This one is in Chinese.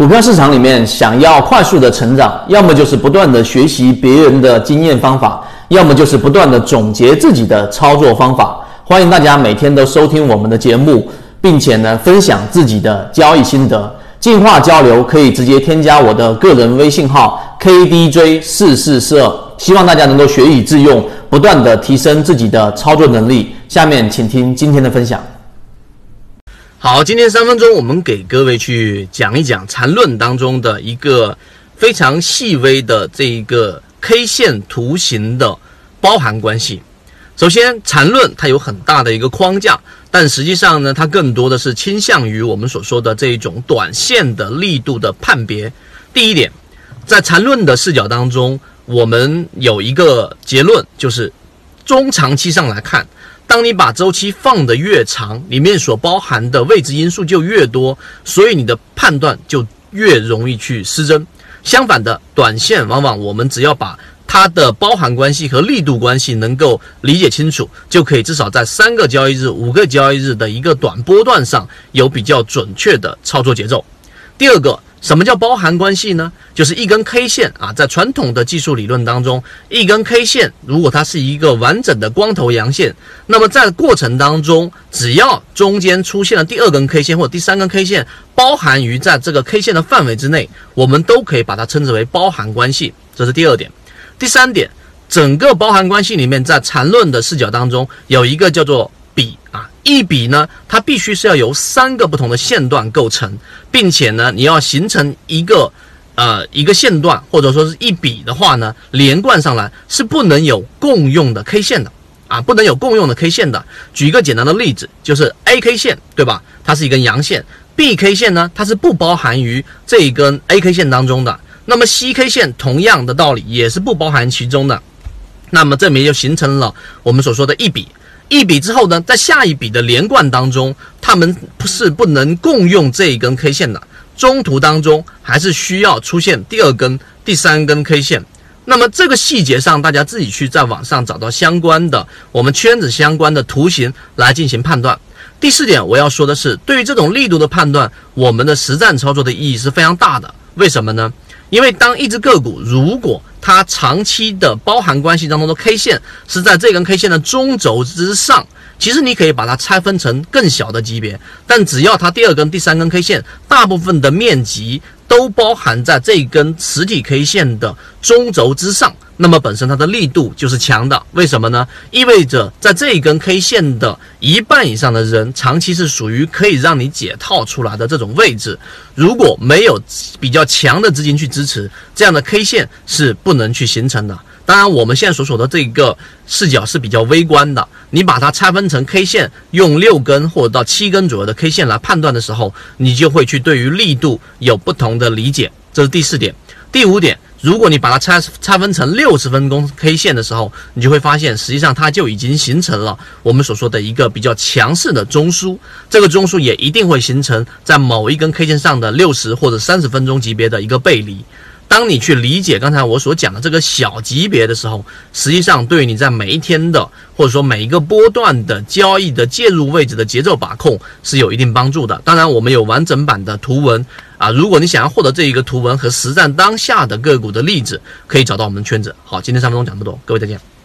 股票市场里面，想要快速的成长，要么就是不断的学习别人的经验方法，要么就是不断的总结自己的操作方法。欢迎大家每天都收听我们的节目，并且呢分享自己的交易心得，进化交流可以直接添加我的个人微信号 KDJ 四四四二。希望大家能够学以致用，不断的提升自己的操作能力。下面请听今天的分享。好，今天三分钟，我们给各位去讲一讲缠论当中的一个非常细微的这一个 K 线图形的包含关系。首先，缠论它有很大的一个框架，但实际上呢，它更多的是倾向于我们所说的这一种短线的力度的判别。第一点，在缠论的视角当中，我们有一个结论，就是中长期上来看。当你把周期放得越长，里面所包含的未知因素就越多，所以你的判断就越容易去失真。相反的，短线往往我们只要把它的包含关系和力度关系能够理解清楚，就可以至少在三个交易日、五个交易日的一个短波段上有比较准确的操作节奏。第二个。什么叫包含关系呢？就是一根 K 线啊，在传统的技术理论当中，一根 K 线如果它是一个完整的光头阳线，那么在过程当中，只要中间出现了第二根 K 线或第三根 K 线，包含于在这个 K 线的范围之内，我们都可以把它称之为包含关系。这是第二点。第三点，整个包含关系里面，在缠论的视角当中，有一个叫做。比啊，一笔呢，它必须是要由三个不同的线段构成，并且呢，你要形成一个呃一个线段，或者说是一笔的话呢，连贯上来是不能有共用的 K 线的啊，不能有共用的 K 线的。举一个简单的例子，就是 A K 线，对吧？它是一根阳线，B K 线呢，它是不包含于这一根 A K 线当中的。那么 C K 线同样的道理也是不包含其中的。那么这边就形成了我们所说的一笔。一笔之后呢，在下一笔的连贯当中，它们不是不能共用这一根 K 线的，中途当中还是需要出现第二根、第三根 K 线。那么这个细节上，大家自己去在网上找到相关的我们圈子相关的图形来进行判断。第四点，我要说的是，对于这种力度的判断，我们的实战操作的意义是非常大的。为什么呢？因为当一只个股如果它长期的包含关系当中的 K 线是在这根 K 线的中轴之上，其实你可以把它拆分成更小的级别，但只要它第二根、第三根 K 线大部分的面积。都包含在这根实体 K 线的中轴之上，那么本身它的力度就是强的。为什么呢？意味着在这一根 K 线的一半以上的人，长期是属于可以让你解套出来的这种位置。如果没有比较强的资金去支持，这样的 K 线是不能去形成的。当然，我们现在所说的这个视角是比较微观的。你把它拆分成 K 线，用六根或者到七根左右的 K 线来判断的时候，你就会去对于力度有不同的理解。这是第四点。第五点，如果你把它拆拆分成六十分钟 K 线的时候，你就会发现，实际上它就已经形成了我们所说的一个比较强势的中枢。这个中枢也一定会形成在某一根 K 线上的六十或者三十分钟级别的一个背离。当你去理解刚才我所讲的这个小级别的时候，实际上对你在每一天的或者说每一个波段的交易的介入位置的节奏把控是有一定帮助的。当然，我们有完整版的图文啊，如果你想要获得这一个图文和实战当下的个股的例子，可以找到我们的圈子。好，今天三分钟讲这么多，各位再见。